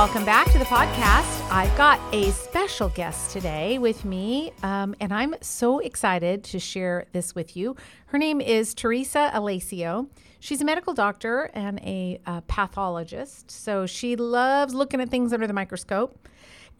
Welcome back to the podcast. I've got a special guest today with me, um, and I'm so excited to share this with you. Her name is Teresa Alasio. She's a medical doctor and a, a pathologist, so she loves looking at things under the microscope.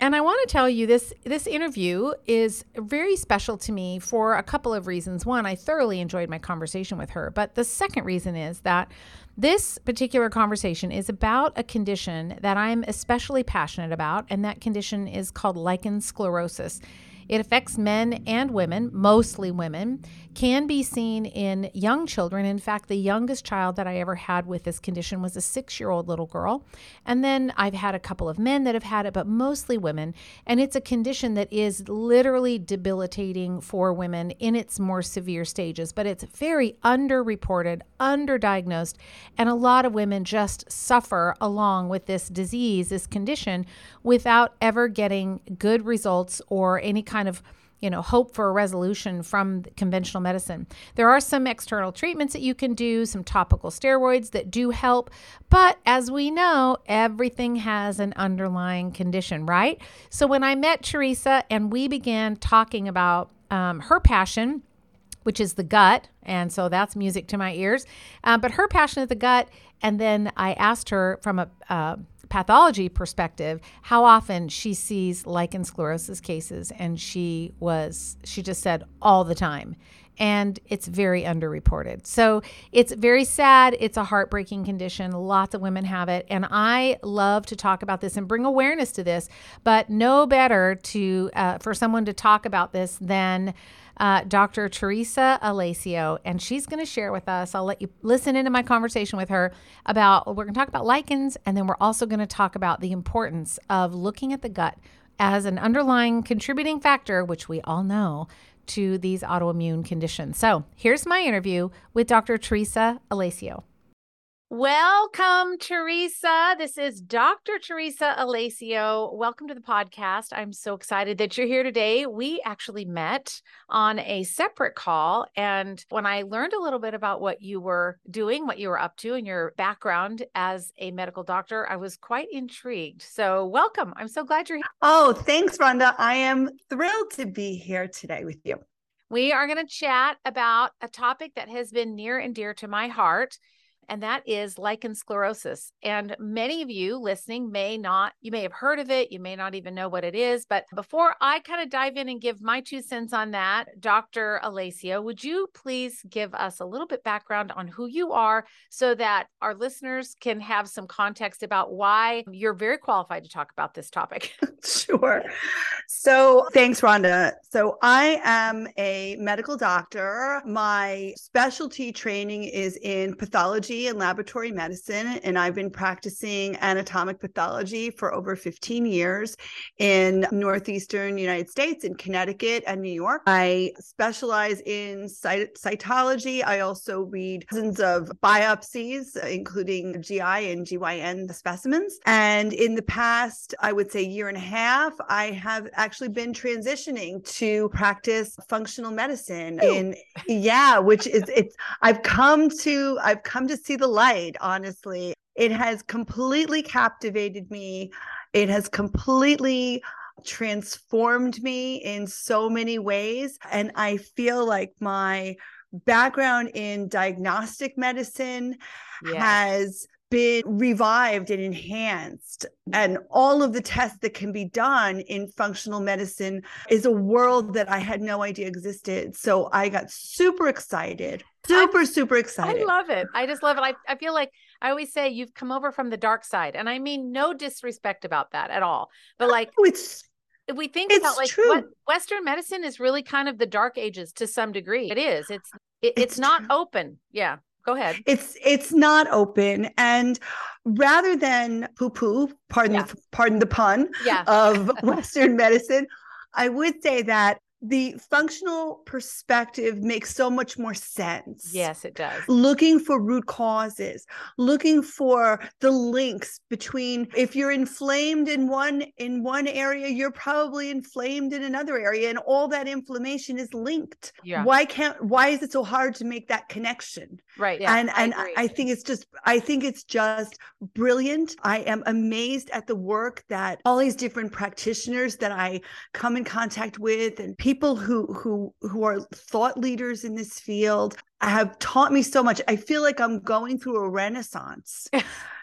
And I want to tell you this this interview is very special to me for a couple of reasons. One, I thoroughly enjoyed my conversation with her, but the second reason is that this particular conversation is about a condition that I'm especially passionate about, and that condition is called lichen sclerosus. It affects men and women, mostly women, can be seen in young children. In fact, the youngest child that I ever had with this condition was a six year old little girl. And then I've had a couple of men that have had it, but mostly women. And it's a condition that is literally debilitating for women in its more severe stages, but it's very underreported, underdiagnosed, and a lot of women just suffer along with this disease, this condition, without ever getting good results or any kind of you know hope for a resolution from conventional medicine there are some external treatments that you can do some topical steroids that do help but as we know everything has an underlying condition right so when i met teresa and we began talking about um, her passion which is the gut. And so that's music to my ears. Uh, but her passion is the gut. And then I asked her from a uh, pathology perspective how often she sees lichen sclerosis cases. And she was, she just said all the time. And it's very underreported. So it's very sad. It's a heartbreaking condition. Lots of women have it. And I love to talk about this and bring awareness to this, but no better to uh, for someone to talk about this than uh, Dr. Teresa Alasio, and she's going to share with us. I'll let you listen into my conversation with her about, we're going to talk about lichens, and then we're also going to talk about the importance of looking at the gut as an underlying contributing factor, which we all know, to these autoimmune conditions. So here's my interview with Dr. Teresa Alasio. Welcome, Teresa. This is Dr. Teresa Alasio. Welcome to the podcast. I'm so excited that you're here today. We actually met on a separate call. And when I learned a little bit about what you were doing, what you were up to, and your background as a medical doctor, I was quite intrigued. So, welcome. I'm so glad you're here. Oh, thanks, Rhonda. I am thrilled to be here today with you. We are going to chat about a topic that has been near and dear to my heart and that is lichen sclerosis. And many of you listening may not, you may have heard of it, you may not even know what it is. But before I kind of dive in and give my two cents on that, Dr. Alasio, would you please give us a little bit background on who you are so that our listeners can have some context about why you're very qualified to talk about this topic? sure. So thanks, Rhonda. So I am a medical doctor. My specialty training is in pathology and laboratory medicine, and I've been practicing anatomic pathology for over 15 years in Northeastern United States, in Connecticut and New York. I specialize in cyt- cytology. I also read dozens of biopsies, including GI and GYN specimens. And in the past, I would say year and a half, I have actually been transitioning to practice functional medicine in yeah, which is it's I've come to I've come to see the light, honestly. It has completely captivated me. It has completely transformed me in so many ways. And I feel like my background in diagnostic medicine yes. has been revived and enhanced. And all of the tests that can be done in functional medicine is a world that i had no idea existed. So i got super excited super I, super excited. I love it. I just love it. I, I feel like i always say you've come over from the dark side and i mean no disrespect about that at all but like oh, it's if we think about like true. what western medicine is really kind of the dark ages to some degree. It is. It's it, it's, it's, not true. open. Yeah go ahead it's it's not open and rather than poo poo pardon yeah. pardon the pun yeah. of western medicine I would say that the functional perspective makes so much more sense. Yes, it does. Looking for root causes, looking for the links between if you're inflamed in one in one area, you're probably inflamed in another area and all that inflammation is linked. Yeah. Why can't why is it so hard to make that connection? Right. Yeah, and I and agree. I think it's just I think it's just brilliant. I am amazed at the work that all these different practitioners that I come in contact with and people who who who are thought leaders in this field have taught me so much. I feel like I'm going through a renaissance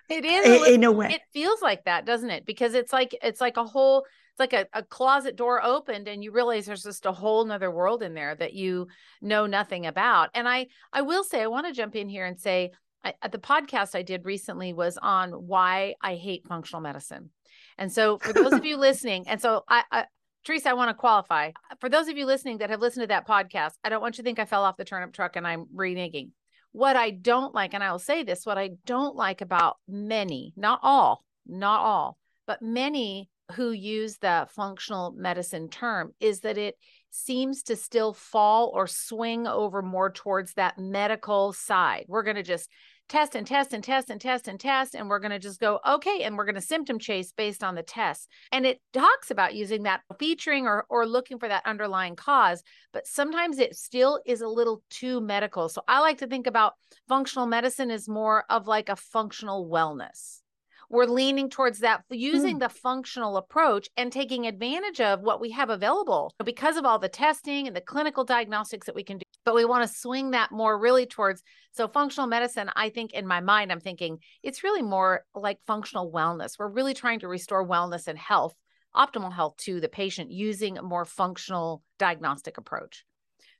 it is in, in a way. it feels like that doesn't it because it's like it's like a whole it's like a, a closet door opened and you realize there's just a whole nother world in there that you know nothing about and i i will say i want to jump in here and say I, at the podcast i did recently was on why i hate functional medicine and so for those of you listening and so i, I Teresa, I want to qualify. For those of you listening that have listened to that podcast, I don't want you to think I fell off the turnip truck and I'm reneging what I don't like, and I will say this what I don't like about many, not all, not all, but many who use the functional medicine term is that it seems to still fall or swing over more towards that medical side. We're going to just test and test and test and test and test, and we're going to just go, okay, and we're going to symptom chase based on the tests. And it talks about using that featuring or, or looking for that underlying cause but sometimes it still is a little too medical. So I like to think about functional medicine as more of like a functional wellness. We're leaning towards that, hmm. using the functional approach and taking advantage of what we have available because of all the testing and the clinical diagnostics that we can do. But we want to swing that more really towards. So, functional medicine, I think in my mind, I'm thinking it's really more like functional wellness. We're really trying to restore wellness and health optimal health to the patient using a more functional diagnostic approach.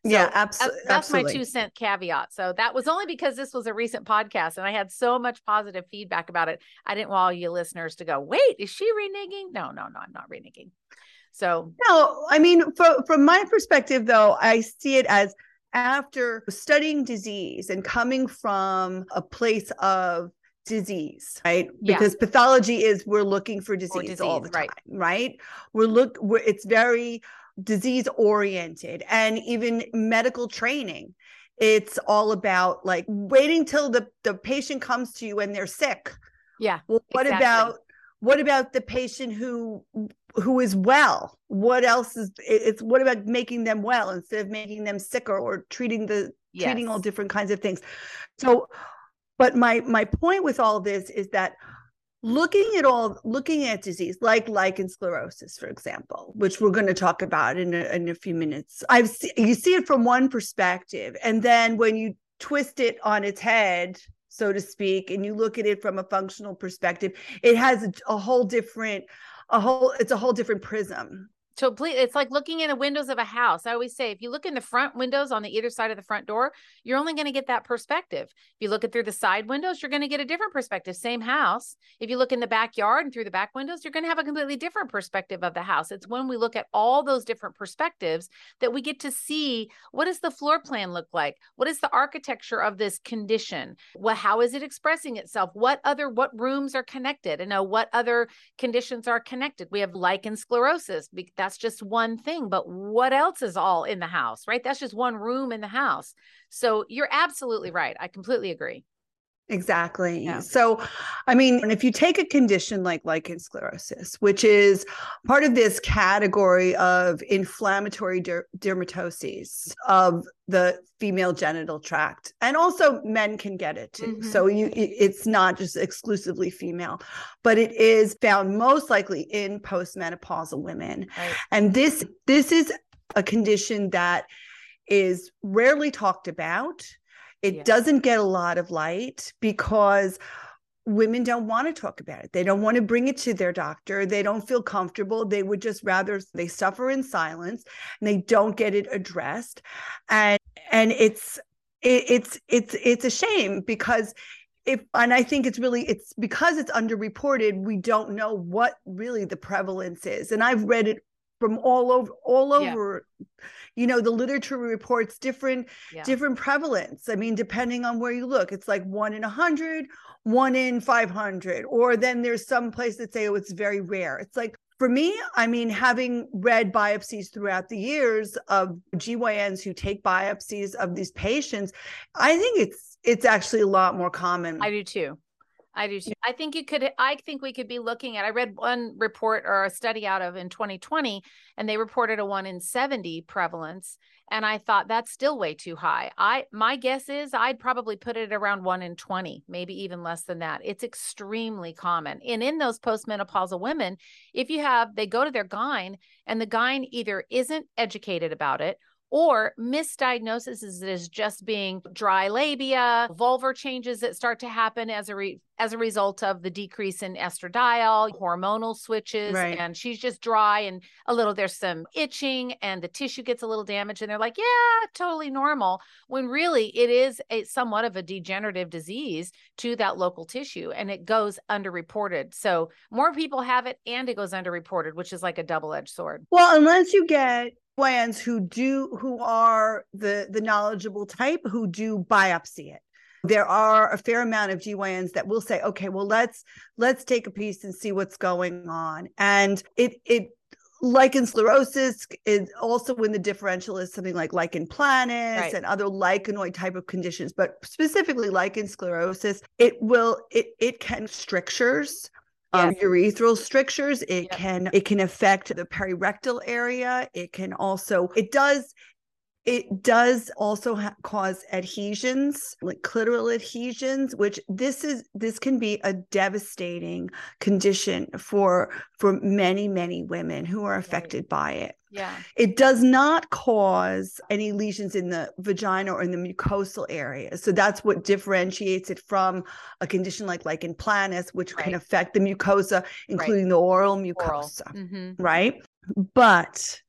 So yeah, that's, abso- that's my two cent caveat. So that was only because this was a recent podcast and I had so much positive feedback about it. I didn't want all you listeners to go, wait, is she reneging? No, no, no, I'm not reneging. So No, I mean, from from my perspective, though, I see it as after studying disease and coming from a place of disease, right? Yeah. Because pathology is we're looking for oh, disease, all the time, right. right? We're look, we're, it's very disease oriented, and even medical training. It's all about like waiting till the the patient comes to you and they're sick. yeah, Well, what Exactly. about what about the patient who who is well? What else is it's what about making them well instead of making them sicker or treating the treating all different kinds of things. So but my my point with all this is that looking at all looking at disease like lichen sclerosis for example which we're going to talk about in a, in a few minutes i've see, you see it from one perspective and then when you twist it on its head so to speak and you look at it from a functional perspective it has a, whole different a whole it's a whole different prism Please, it's like looking in the windows of a house. I always say, if you look in the front windows on the either side of the front door, you're only going to get that perspective. If you look at through the side windows, you're going to get a different perspective. Same house. If you look in the backyard and through the back windows, you're going to have a completely different perspective of the house. It's when we look at all those different perspectives that we get to see what does the floor plan look like? What is the architecture of this condition? What how is it expressing itself? What other what rooms are connected? And know what other conditions are connected. We have lichen sclerosis. That's just one thing, but what else is all in the house, right? That's just one room in the house. So you're absolutely right. I completely agree. Exactly. Yeah. So, I mean, if you take a condition like lichen sclerosis, which is part of this category of inflammatory der- dermatoses of the female genital tract, and also men can get it too. Mhm. So you, it's not just exclusively female, but it is found most likely in postmenopausal women. Right. And this this is a condition that is rarely talked about. It Yeah. doesn't get a lot of light because women don't want to talk about it. They don't want to bring it to their doctor. They don't feel comfortable. They would just rather they suffer in silence and they don't get it addressed. And and it's it, it's it's it's a shame because if and I think it's really it's because it's underreported, we don't know what really the prevalence is. And I've read it from all over all Yeah. over you know the literature reports different Yeah. different prevalence i mean depending on where you look it's like one in a hundred one in 500 or then there's some place that say oh it's very rare it's like for me, I mean, having read biopsies throughout the years of GYNs who take biopsies of these patients, I think it's it's actually a lot more common. I do too. I do too. I think you could, I think we could be looking at, I read one report or a study out of in 2020, and they reported a one in 70 prevalence. And I thought that's still way too high. I, my guess is I'd probably put it around one in 20, maybe even less than that. It's extremely common. And in those postmenopausal women, if you have, they go to their gyne and the gyne either isn't educated about it or misdiagnosis is as just being dry labia, vulvar changes that start to happen as a re- as a result of the decrease in estradiol, hormonal switches, right. and she's just dry and a little there's some itching and the tissue gets a little damaged and they're like, yeah, totally normal. When really it is a somewhat of a degenerative disease to that local tissue and it goes underreported. So more people have it and it goes underreported, which is like a double-edged sword. Well, unless you get plans who do who are the the knowledgeable type who do biopsy it there are a fair amount of GYNs that will say, okay, well, let's let's take a piece and see what's going on. And it it lichen sclerosis is also when the differential is something like lichen planus right. and other lichenoid type of conditions, but specifically lichen sclerosis, it will it it can strictures um, urethral strictures it yep. can it can affect the perirectal area it can also it does it does also ha- cause adhesions, like clitoral adhesions, which this is this can be a devastating condition for for many many women who are affected right. by it. Yeah. It does not cause any lesions in the vagina or in the mucosal area. So that's what differentiates it from a condition like lichen planus, which right. can affect the mucosa, including right. the oral mucosa. Oral. Mm-hmm. Right. But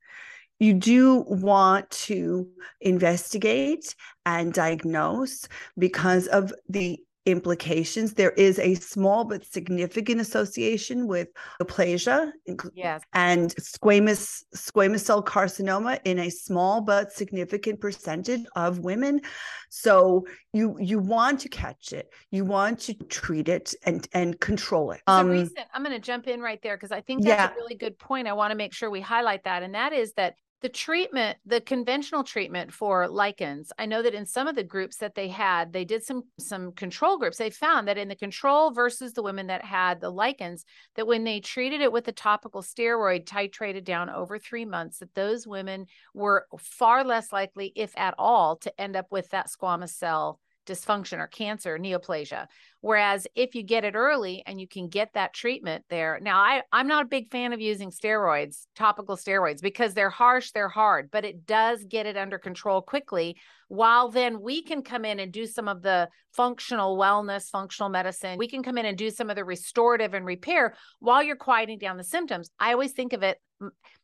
you do want to investigate and diagnose because of the implications. There is a small but significant association with aplasia yes. and squamous squamous cell carcinoma in a small but significant percentage of women. So you you want to catch it, you want to treat it and and control it. Um, recent, I'm going to jump in right there because I think that's yeah. a really good point. I want to make sure we highlight that, and that is that the treatment the conventional treatment for lichens i know that in some of the groups that they had they did some some control groups. They found that in the control versus the women that had the lichens that when they treated it with a topical steroid titrated down over three months that those women were far less likely if at all to end up with that squamous cell dysfunction or cancer, neoplasia. Whereas if you get it early and you can get that treatment there. Now, I, I'm not a big fan of using steroids, topical steroids, because they're harsh, they're hard, but it does get it under control quickly. While then we can come in and do some of the functional wellness, functional medicine. We can come in and do some of the restorative and repair while you're quieting down the symptoms. I always think of it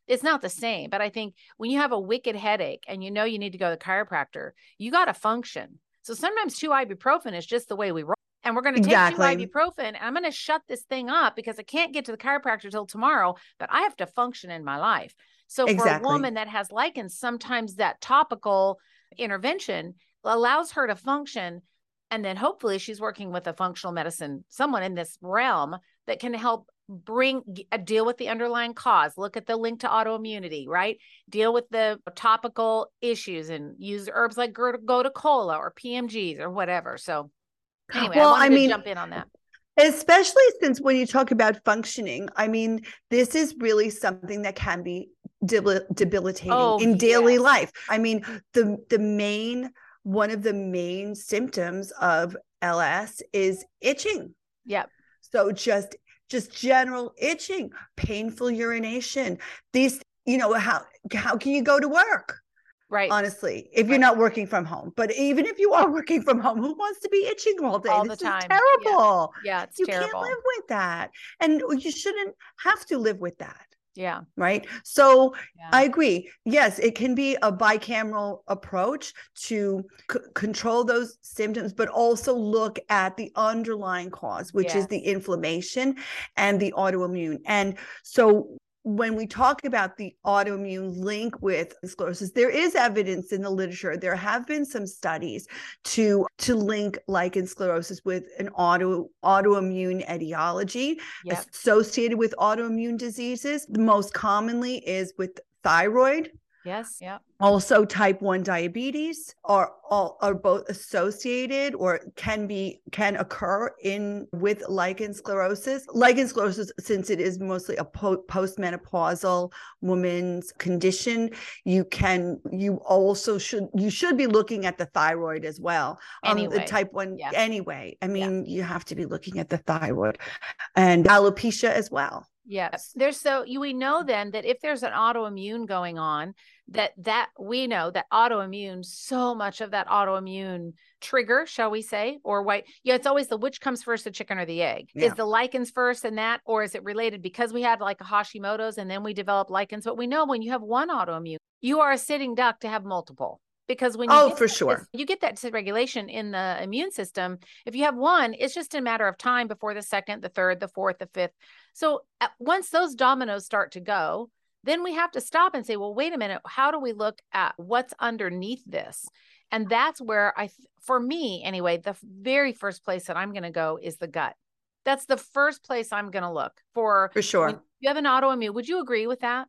it's not the same, but I think when you have a wicked headache and you know you need to go to the chiropractor, you got to function. So sometimes two ibuprofen is just the way we roll. And we're going to take exactly. two ibuprofen and I'm going to shut this thing up because I can't get to the chiropractor till tomorrow, but I have to function in my life. So exactly. for a woman that has lichens, sometimes that topical intervention allows her to function. And then hopefully she's working with a functional medicine, someone in this realm that can help bring a uh, deal with the underlying cause look at the link to autoimmunity right? Deal with the topical issues and use herbs like gotu kola or pmgs or whatever. So anyway well, i, I mean jump in on that. especially since when you talk about functioning i mean this is really something that can be debilitating oh, in daily yes. life. I mean the the main one of the main symptoms of ls is itching. Yep. So just just general itching, painful urination. These, you know, how how can you go to work? Right. Honestly, if right. you're not working from home, but even if you are working from home, who wants to be itching all day? All this the time. terrible. Yeah, yeah it's you terrible. can't live with that, and you shouldn't have to live with that. Yeah. Right. So yeah. I agree. Yes, it can be a bicameral approach to c- control those symptoms, but also look at the underlying cause, which is the inflammation and the autoimmune. And so when we talk about the autoimmune link with sclerosis, there is evidence in the literature. There have been some studies to to link lichen sclerosis with an auto autoimmune etiology yep. associated with autoimmune diseases. The most commonly is with thyroid Yes. Yeah. Also, type 1 diabetes are all are both associated or can be can occur in with lichen sclerosis. Lichen sclerosis, since it is mostly a po- postmenopausal woman's condition, you can you also should you should be looking at the thyroid as well. Anyway. Um, the type 1 yeah. anyway. I mean, yeah. you have to be looking at the thyroid and alopecia as well. Yes. There's so you we know then that if there's an autoimmune going on, that that we know that autoimmune so much of that autoimmune trigger shall we say or white yeah it's always the which comes first the chicken or the egg. Yeah. is the lichens first and that or is it related? Because we had like a hashimoto's and then we develop lichens but we know when you have one autoimmune you are a sitting duck to have multiple. Because when you oh for sure. you get that dysregulation in the immune system if you have one it's just a matter of time before the second the third the fourth the fifth. So once those dominoes start to go then we have to stop and say, well, wait a minute, how do we look at what's underneath this? And that's where I, for me anyway, the very first place that I'm going to go is the gut. That's the first place I'm going to look for. For sure. You have an autoimmune. Would you agree with that?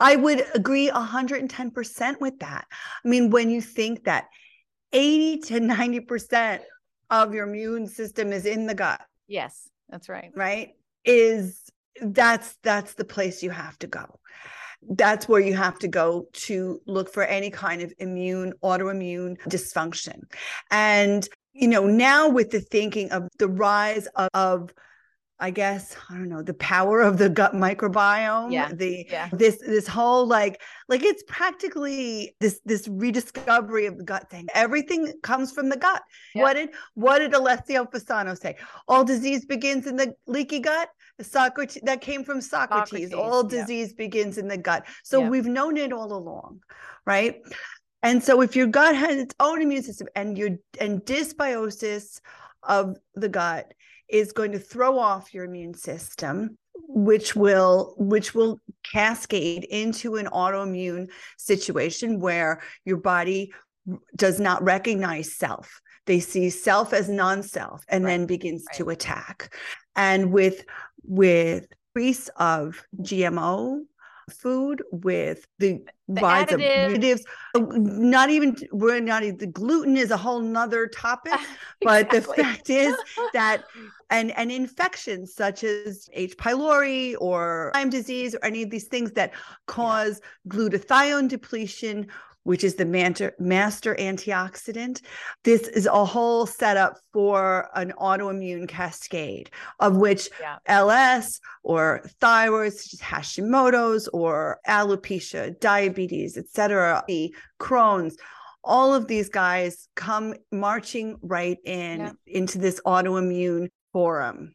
I would agree 110% with that. I mean, when you think that 80 to 90% of your immune system is in the gut. Yes, that's right. Right? Is that's that's the place you have to go that's where you have to go to look for any kind of immune autoimmune dysfunction. And you know now with the thinking of the rise of, of I guess I don't know the power of the gut microbiome. Yeah. The yeah. this this whole like like it's practically this this rediscovery of the gut thing. Everything comes from the gut. Yeah. What did what did Alessio Fasano say? All disease begins in the leaky gut. Socrates that came from Socrates. Socrates all disease yeah. begins in the gut. So we've known it all along, right? And so if your gut has its own immune system and your and dysbiosis of the gut is going to throw off your immune system which will which will cascade into an autoimmune situation where your body does not recognize self they see self as non-self and right. then begins right. to attack and with with increase of gmo food with the, the additives. of additives. Uh, not even we're not the gluten is a whole nother topic, but the fact is that and and infections such as H. pylori or Lyme disease or any of these things that cause yeah. glutathione depletion which is the master, master antioxidant. This is a whole setup for an autoimmune cascade of which yeah. LS or thyroid, such as Hashimoto's or alopecia, diabetes, etc., Crohn's, all of these guys come marching right in yeah. into this autoimmune forum,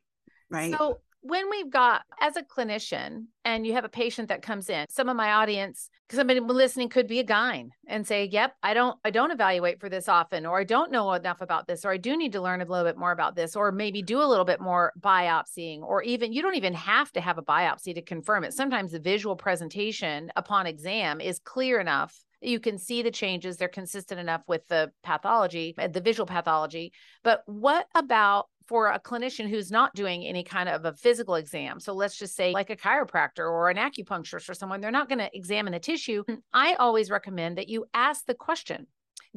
right? So when we've got as a clinician and you have a patient that comes in some of my audience because somebody listening could be a guy and say yep i don't i don't evaluate for this often or i don't know enough about this or i do need to learn a little bit more about this or maybe do a little bit more biopsying or even you don't even have to have a biopsy to confirm it. Sometimes the visual presentation upon exam is clear enough. You can see the changes they're consistent enough with the pathology the visual pathology. But what about for a clinician who's not doing any kind of a physical exam. So let's just say like a chiropractor or an acupuncturist or someone, they're not going to examine the tissue. Mm. I always recommend that you ask the question,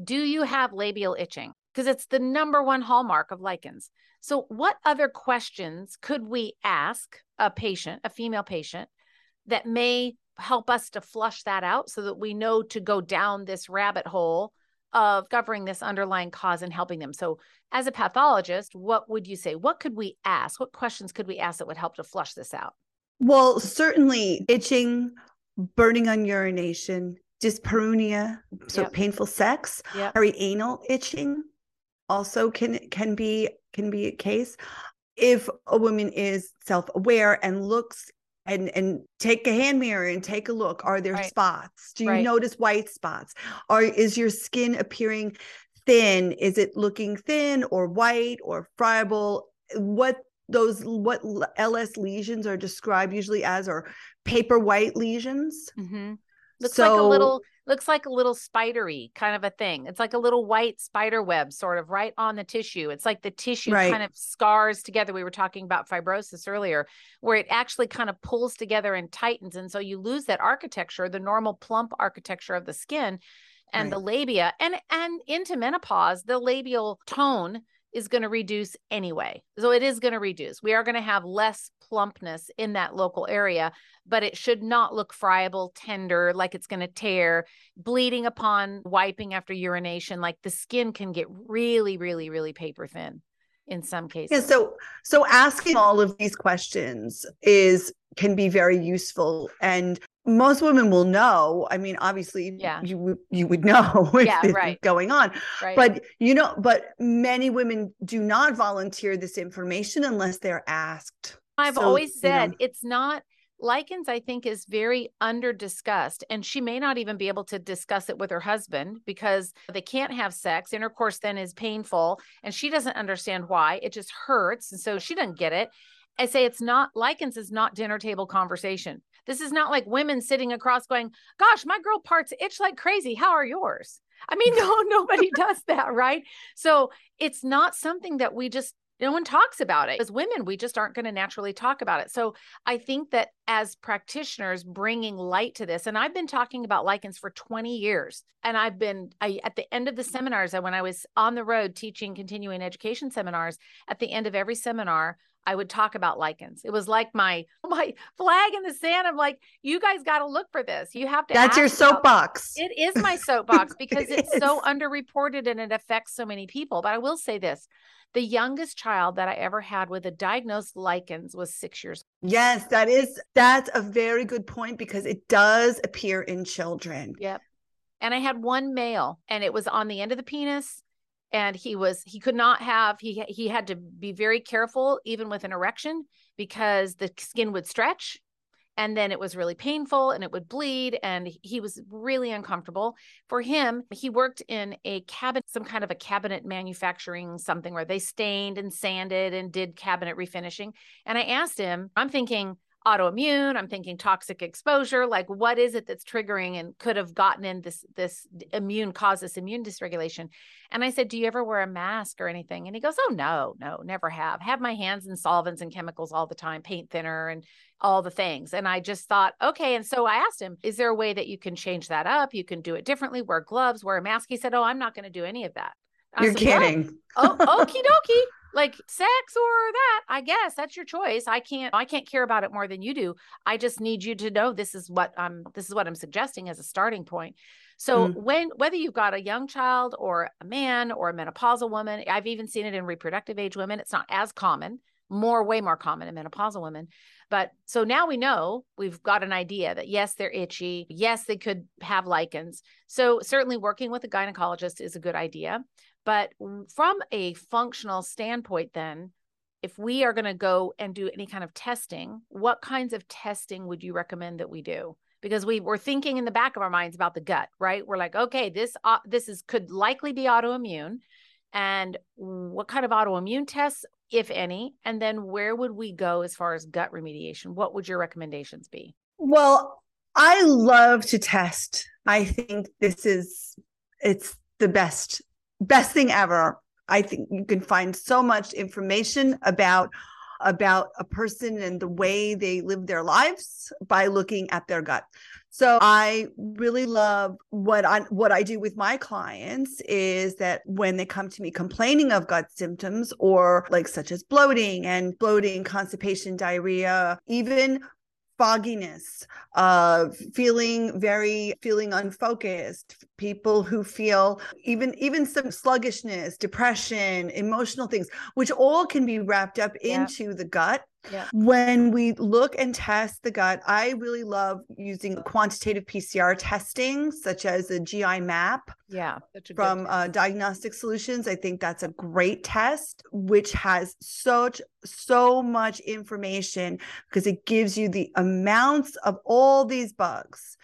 do you have labial itching? Because it's the number one hallmark of lichens. So what other questions could we ask a patient, a female patient that may help us to flush that out so that we know to go down this rabbit hole of covering this underlying cause and helping them. So, as a pathologist, what would you say? What could we ask? What questions could we ask that would help to flush this out? Well, certainly itching, burning on urination, dyspareunia, so yep. painful sex, yep. perianal itching also can can be can be a case. If a woman is self-aware and looks and and take a hand mirror and take a look are there right. spots do you right. notice white spots or is your skin appearing thin is it looking thin or white or friable what those what ls lesions are described usually as are paper white lesions mm-hmm. looks so, like a little looks like a little spidery kind of a thing. It's like a little white spider web sort of right on the tissue. It's like the tissue right. kind of scars together. We were talking about fibrosis earlier, where it actually kind of pulls together and tightens. And so you lose that architecture, the normal plump architecture of the skin and right. the labia. And and into menopause, the labial tone is going to reduce anyway. So it is going to reduce. We are going to have less plumpness in that local area, but it should not look friable, tender, like it's going to tear, bleeding upon wiping after urination. Like the skin can get really, really, really paper thin in some cases. Yeah, so so asking all of these questions is can be very useful and most women will know i mean obviously yeah. you you would know if yeah, right. going on right. but you know but many women do not volunteer this information unless they're asked i've so, always said you know, it's not lichens i think is very under discussed and she may not even be able to discuss it with her husband because they can't have sex intercourse then is painful and she doesn't understand why it just hurts and so she doesn't get it I say it's not lichens is not dinner table conversation. This is not like women sitting across going, "Gosh, my girl parts itch like crazy. How are yours?" I mean, no, nobody does that, right? So it's not something that we just no one talks about it. As women, we just aren't going to naturally talk about it. So I think that as practitioners, bringing light to this, and I've been talking about lichens for 20 years, and I've been I, at the end of the seminars, when I was on the road teaching continuing education seminars, at the end of every seminar, I would talk about lichens. It was like my my flag in the sand. I'm like, you guys got to look for this. You have to. That's your soapbox. It is my soapbox because it it's is. so underreported and it affects so many people. But I will say this: the youngest child that I ever had with a diagnosed lichens was six years. Yes, that is that's a very good point because it does appear in children. Yep. And I had one male, and it was on the end of the penis and he was he could not have he he had to be very careful even with an erection because the skin would stretch and then it was really painful and it would bleed and he was really uncomfortable. For him he worked in a cabinet some kind of a cabinet manufacturing something where they stained and sanded and did cabinet refinishing. And i asked him i'm thinking autoimmune i'm thinking toxic exposure like what is it that's triggering and could have gotten in this this immune cause this immune dysregulation? And i said do you ever wear a mask or anything? And he goes oh no no never have. Have my hands in solvents and chemicals all the time paint thinner and all the things. And i just thought okay. And so i asked him is there a way that you can change that up? You can do it differently wear gloves wear a mask? He said oh i'm not going to do any of that. I You're said, kidding. Oh, oh okie dokie like sex or that i guess that's your choice i can't i can't care about it more than you do i just need you to know this is what i'm this is what i'm suggesting as a starting point. So mm. when whether you've got a young child or a man or a menopausal woman i've even seen it in reproductive age women it's not as common more way more common in menopausal women but so now we know we've got an idea that yes they're itchy yes they could have lichens so certainly working with a gynecologist is a good idea but from a functional standpoint, then, if we are going to go and do any kind of testing, what kinds of testing would you recommend that we do? Because we were thinking in the back of our minds about the gut, right? We're like, okay, this uh, this is could likely be autoimmune, and what kind of autoimmune tests, if any, and then where would we go as far as gut remediation? What would your recommendations be? Well, I love to test. I think this is it's the best best thing ever. I think you can find so much information about about a person and the way they live their lives by looking at their gut. So I really love what I what I do with my clients is that when they come to me complaining of gut symptoms or like such as bloating and bloating, constipation, diarrhea, even fogginess uh feeling very feeling unfocused people who feel even even some sluggishness depression emotional things which all can be wrapped up into the gut yeah. When we look and test the gut, I really love using quantitative PCR testing, such as the GI map. Yeah. From uh, Diagnostic Solutions. I think that's a great test, which has such, so much information because it gives you the amounts of all these bugs.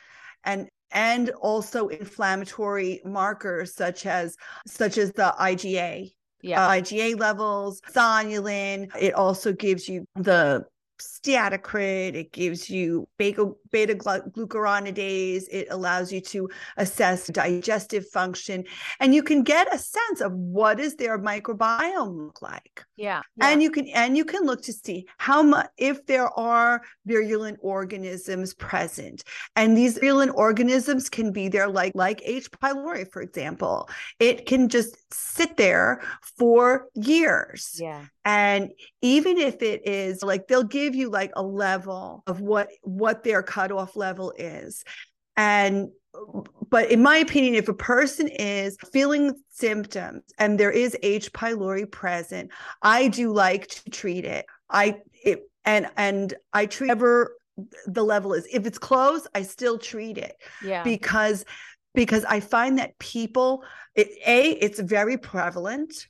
And and also inflammatory markers such as such as the IgA yeah. uh, IgA levels, zonulin. It also gives you the steatocrit. It gives you beta, beta glucuronidase. It allows you to assess digestive function, and you can get a sense of what is their microbiome look like. Yeah, yeah. and you can and you can look to see how much if there are virulent organisms present, and these virulent organisms can be there like like H. pylori, for example. It can just sit there for years. Yeah. And even if it is like they'll give you like a level of what what their cutoff level is. And but in my opinion, if a person is feeling symptoms and there is H. pylori present, I do like to treat it. I it, and and I treat ever the level is. If it's close, I still treat it. Yeah. Because because I find that people, it, a, it's very prevalent,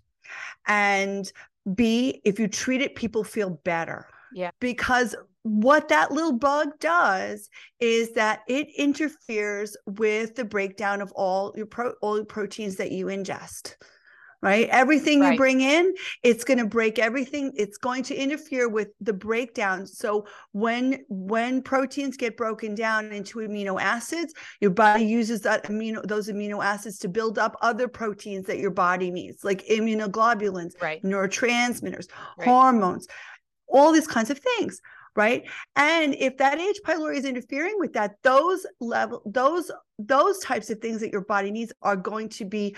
and B, if you treat it, people feel better. Yeah. Because what that little bug does is that it interferes with the breakdown of all your pro- all proteins that you ingest right everything Right. you bring in it's going to break everything it's going to interfere with the breakdown so when when proteins get broken down into amino acids your body uses that amino those amino acids to build up other proteins that your body needs like immunoglobulins Right. neurotransmitters Right. hormones all these kinds of things right and if that h pylori is interfering with that those level those those types of things that your body needs are going to be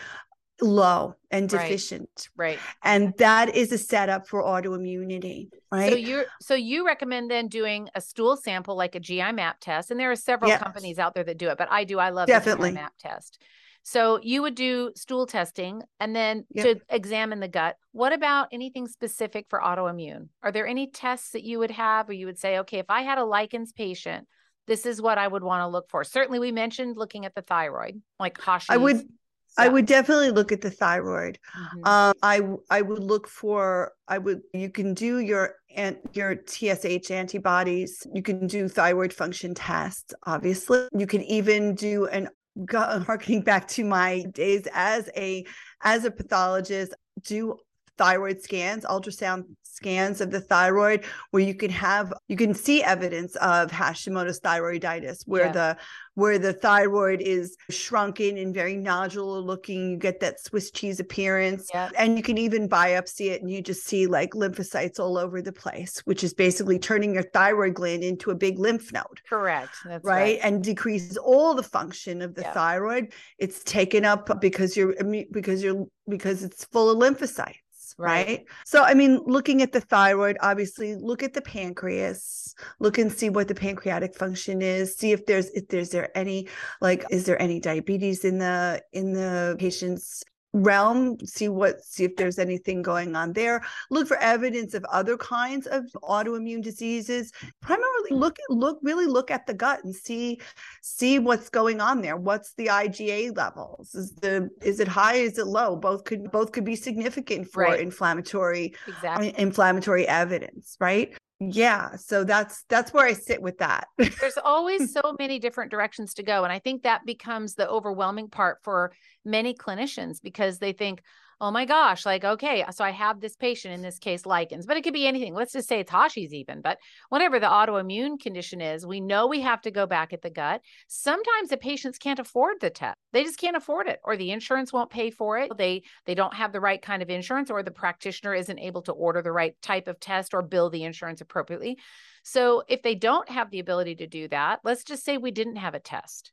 low and Right. deficient Right. and that is a setup for autoimmunity right So you so you recommend then doing a stool sample like a GI map test, and there are several Yes. companies out there that do it, but I do. I love Definitely. the GI map test. So you would do stool testing and then Yep. to examine the gut. What about anything specific for autoimmune? Are there any tests that you would have or you would say, okay, if I had a lichens patient, this is what I would want to look for. Certainly, we mentioned looking at the thyroid, like Hashimoto's. I would- i would definitely look at the thyroid Mhm. um i i would look for i would you can do your and your tsh antibodies you can do thyroid function tests obviously you can even do an harkening back to my days as a as a pathologist do thyroid scans ultrasound scans of the thyroid where you can have you can see evidence of hashimoto's thyroiditis where Yeah. the where the thyroid is shrunken and very nodular looking you get that swiss cheese appearance Yeah. and you can even biopsy it and you just see like lymphocytes all over the place which is basically turning your thyroid gland into a big lymph node Correct. That's right? right. and decreases all the function of the Yeah. thyroid it's taken up because you're because you're because it's full of lymphocytes Right. so i mean looking at the thyroid obviously look at the pancreas look and see what the pancreatic function is see if there's if there's there any like is there any diabetes in the in the patient's realm see what see if there's anything going on there. Look for evidence of other kinds of autoimmune diseases. Primarily look look really look at the gut and see see what's going on there. What's the iga levels? Is the is it high? Is it low? Both could both could be significant for Right. inflammatory Exactly. inflammatory evidence right? Yeah so that's that's where i sit with that. There's always so many different directions to go and i think that becomes the overwhelming part for many clinicians because they think oh my gosh like okay so i have this patient in this case lichens but it could be anything. Let's just say it's hashi's even but whatever the autoimmune condition is we know we have to go back at the gut. Sometimes the patients can't afford the test. They just can't afford it or the insurance won't pay for it. They they don't have the right kind of insurance or the practitioner isn't able to order the right type of test or bill the insurance appropriately. So if they don't have the ability to do that, let's just say we didn't have a test.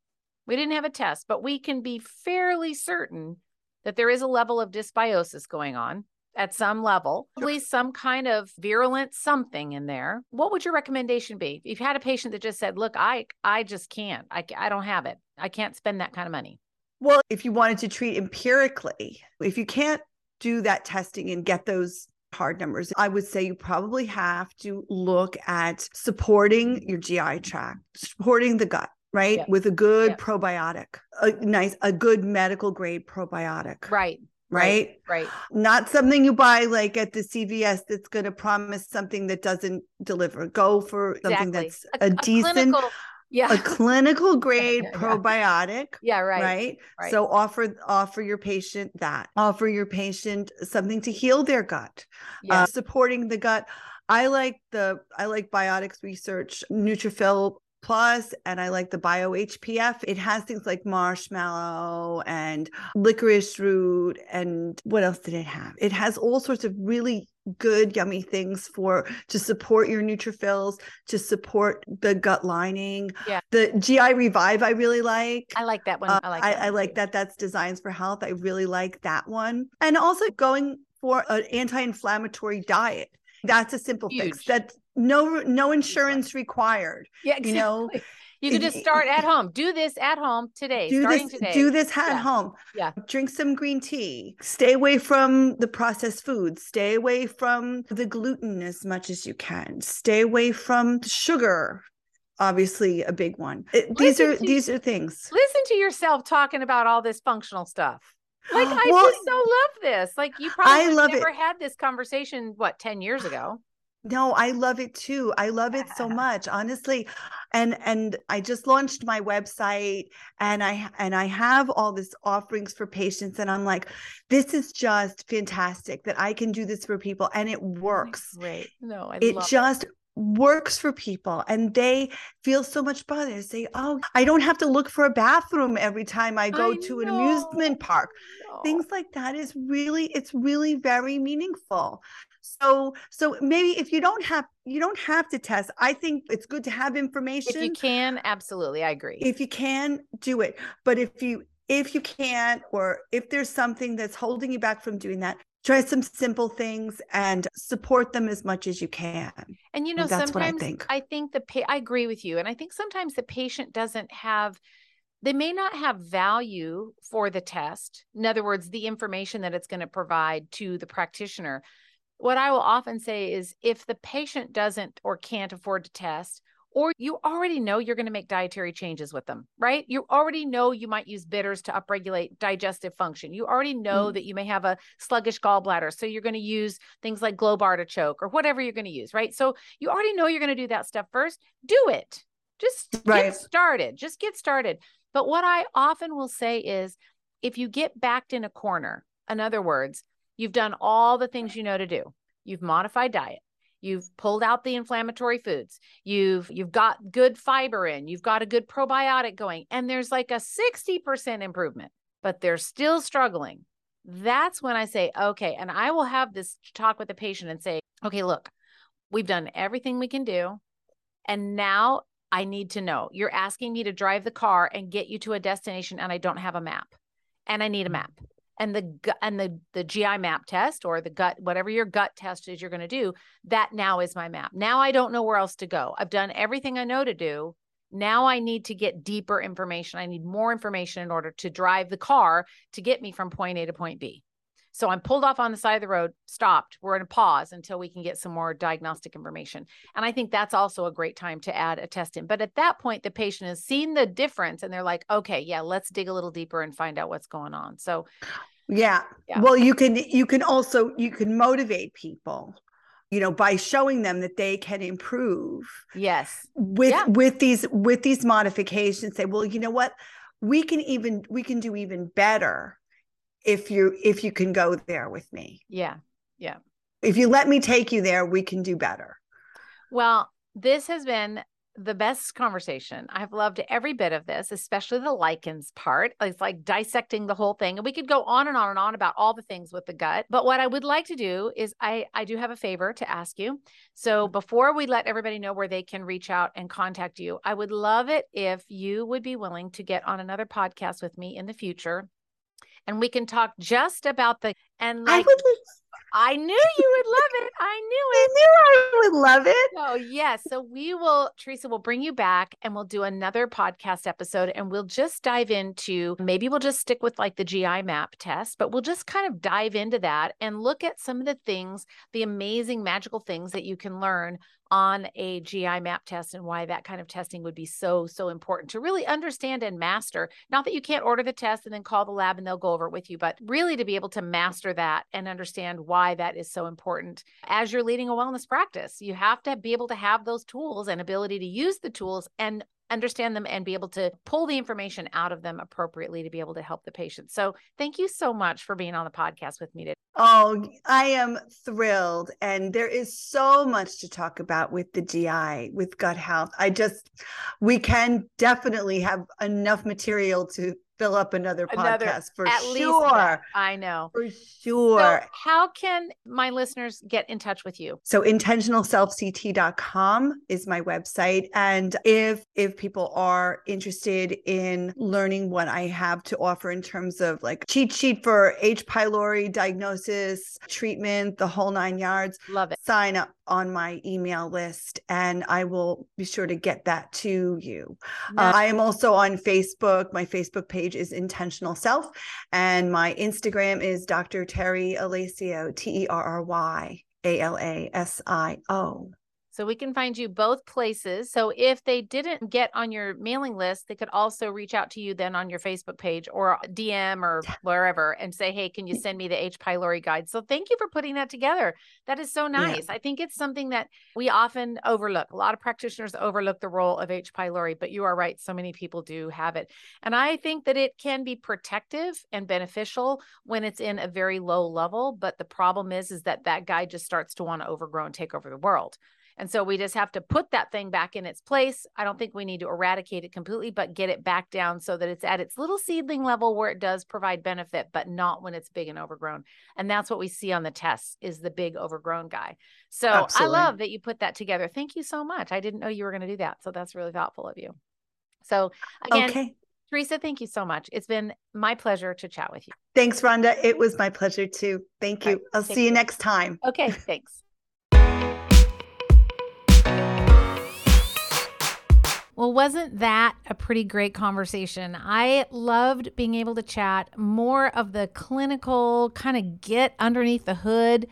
We didn't have a test, but we can be fairly certain that there is a level of dysbiosis going on at some level, at least some kind of virulent something in there. What would your recommendation be? If you had a patient that just said, "Look, I I just can't. I I don't have it. I can't spend that kind of money." Well, if you wanted to treat empirically, if you can't do that testing and get those hard numbers, I would say you probably have to look at supporting your GI tract, supporting the gut, right? Yep. With a good Yep. probiotic, a nice, a good medical grade probiotic, Right. right? Right. Not something you buy like at the CVS that's going to promise something that doesn't deliver. Go for something Exactly. that's a, decent clinical Yeah. a clinical grade yeah, yeah. probiotic. Yeah, right. Right? right. So offer offer your patient that. Offer your patient something to heal their gut. Yeah. Uh, supporting the gut. I like the I like biotics research Nutrifil Plus and I like the Bio HPF. It has things like marshmallow and licorice root and what else did it have? It has all sorts of really good yummy things for to support your neutrophils to support the gut lining Yeah. the gi revive i really like I like that one. uh, I like I, that I like that that's designs for health i really like that one and also going for an anti-inflammatory diet that's a simple fix Huge. that no no insurance required Yeah, you know exactly. You can just start at home. Do this at home today, do starting this today. do this at Yeah. home Yeah. drink some green tea stay away from the processed foods stay away from the gluten as much as you can stay away from sugar obviously a big one It- these are to- these are things Listen to yourself talking about all this functional stuff. Like I Well, just so love this. Like you probably I love never it. had this conversation what 10 years ago. No, I love it too. I love it so much, honestly. And and I just launched my website and I and I have all this offerings for patients and I'm like this is just fantastic that I can do this for people and it works. Great. No, I It just works for people and they feel so much better. They say, "Oh, I don't have to look for a bathroom every time I go I to an amusement park." Things like that is really it's really very meaningful so so maybe if you don't have you don't have to test i think it's good to have information if you can, absolutely. I agree. if you can do it but if you if you can't or if there's something that's holding you back from doing that try some simple things and support them as much as you can And you know, That's what I sometimes think. I think the pa- I agree with you, and I think sometimes the patient doesn't have. They may not have value for the test. In other words, the information that it's going to provide to the practitioner. What I will often say is if the patient doesn't or can't afford to test, or you already know you're going to make dietary changes with them, right? You already know you might use bitters to upregulate digestive function. You already know Mm. that you may have a sluggish gallbladder. So you're going to use things like globe artichoke or whatever you're going to use, right? So you already know you're going to do that stuff first. Do it. Just Right. get started. Just get started. But what I often will say is if you get backed in a corner, in other words, you've done all the things you know to do. You've modified diet. You've pulled out the inflammatory foods. You've you've got good fiber in. You've got a good probiotic going and there's like a 60% improvement, but they're still struggling. That's when I say, okay, and I will have this talk with the patient and say, okay, look, we've done everything we can do. And now I need to know. You're asking me to drive the car and get you to a destination and I don't have a map. And I need a mm-hmm. map. And the and the the GI map test or the gut whatever your gut test is you're going to do, that now is my map. Now I don't know where else to go. I've done everything I know to do. Now I need to get deeper information. I need more information in order to drive the car to get me from point A to point B. So I'm pulled off on the side of the road, stopped. We're in a pause until we can get some more diagnostic information. And I think that's also a great time to add a test in. But at that point, the patient has seen the difference and they're like, okay, yeah, let's dig a little deeper and find out what's going on. So yeah. Yeah. well you can you can also you can motivate people you know by showing them that they can improve yes, with Yeah. with these with these modifications say well you know what we can even we can do even better if you if you can go there with me yeah. Yeah if you let me take you there we can do better Well, this has been the best conversation. I've loved every bit of this, especially the lichens part. It's like dissecting the whole thing. And we could go on and on and on about all the things with the gut. But what I would like to do is I I do have a favor to ask you. So mm-hmm. before we let everybody know where they can reach out and contact you, I would love it if you would be willing to get on another podcast with me in the future. And we can talk just about the and i would I knew you would love it. I knew it. i knew i would love it Oh, yes. So we will, Teresa, will bring you back and we'll do another podcast episode and we'll just dive into maybe we'll just stick with like the GI map test, but we'll just kind of dive into that and look at some of the things, the amazing magical things that you can learn on a GI map test and why that kind of testing would be so, so important to really understand and master. Not that you can't order the test and then call the lab and they'll go over it with you, but really to be able to master that and understand why that is so important as you're leading a wellness practice. You have to be able to have those tools and ability to use the tools and understand them and be able to pull the information out of them appropriately to be able to help the patient. So thank you so much for being on the podcast with me today. Oh, I am thrilled. And there is so much to talk about with the GI, with gut health. I just, we can definitely have enough material to fill up another, another podcast for sure. I know. For sure. So how can my listeners get in touch with you? So intentionalselfct.com is my website. And if if people are interested in learning what I have to offer in terms of like cheat sheet for H. pylori diagnosis, treatment, the whole nine yards. Love it. Sign up on my email list and I will be sure to get that to you. Uh, I am also on Facebook. My Facebook page is Intentional Self, and my Instagram is Dr. Terry Alasio, T E R R Y A L A S I O. So we can find you both places. So if they didn't get on your mailing list, they could also reach out to you then on your Facebook page or DM or wherever and say, hey, can you mm. send me the H. pylori guide? So thank you for putting that together. That is so nice. Yeah. I think it's something that we often overlook. A lot of practitioners overlook the role of H. pylori, but you are right. So many people do have it. And I think that it can be protective and beneficial when it's in a very low level. But the problem is, is that that guy just starts to want to overgrow and take over the world. And so we just have to put that thing back in its place. I don't think we need to eradicate it completely, but get it back down so that it's at its little seedling level where it does provide benefit, but not when it's big and overgrown. And that's what we see on the tests is the big overgrown guy. So Absolutely. I love that you put that together. Thank you so much. I didn't know you were going to do that. So that's really thoughtful of you. So again, okay. Teresa, thank you so much. It's been my pleasure to chat with you. Thanks, Rhonda. It was my pleasure too. Thank you. Right, I'll see you next time. Okay, thanks. Well, wasn't that a pretty great conversation? I loved being able to chat more of the clinical, kind of get underneath the hood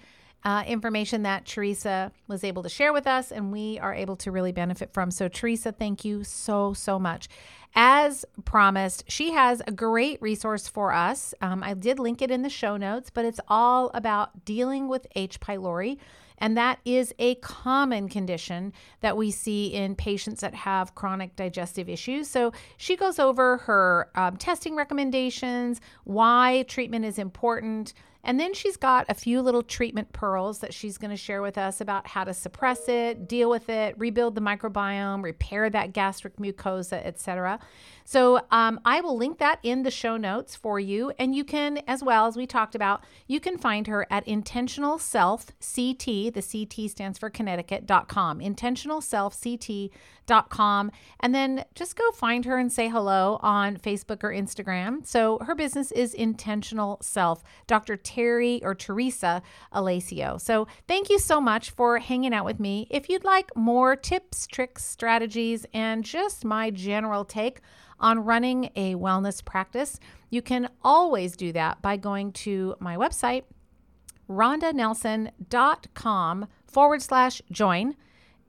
uh, information that Teresa was able to share with us, and we are able to really benefit from. So, Teresa, thank you so, so much. As promised, she has a great resource for us. Um, I did link it in the show notes, but it's all about dealing with H. pylori. And that is a common condition that we see in patients that have chronic digestive issues. So she goes over her um, testing recommendations, why treatment is important. And then she's got a few little treatment pearls that she's going to share with us about how to suppress it, deal with it, rebuild the microbiome, repair that gastric mucosa, etc. So um, I will link that in the show notes for you. And you can, as well as we talked about, you can find her at intentional self CT, the CT stands for Connecticut.com, intentional self CT.com. And then just go find her and say hello on Facebook or Instagram. So her business is Intentional Self, Dr. Terry or Teresa Alasio. So thank you so much for hanging out with me. If you'd like more tips, tricks, strategies, and just my general take, on running a wellness practice, you can always do that by going to my website, rhondanelson.com forward slash join.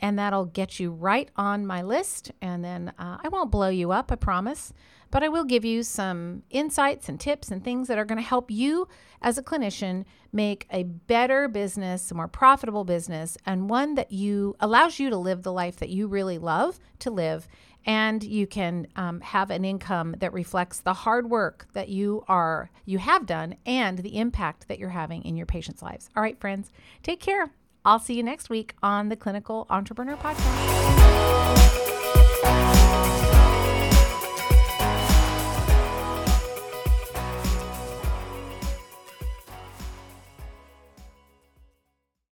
And that'll get you right on my list. And then uh, I won't blow you up, I promise, but I will give you some insights and tips and things that are going to help you as a clinician make a better business, a more profitable business, and one that you allows you to live the life that you really love to live and you can um, have an income that reflects the hard work that you are you have done and the impact that you're having in your patients' lives. All right, friends, take care. I'll see you next week on the Clinical Entrepreneur Podcast.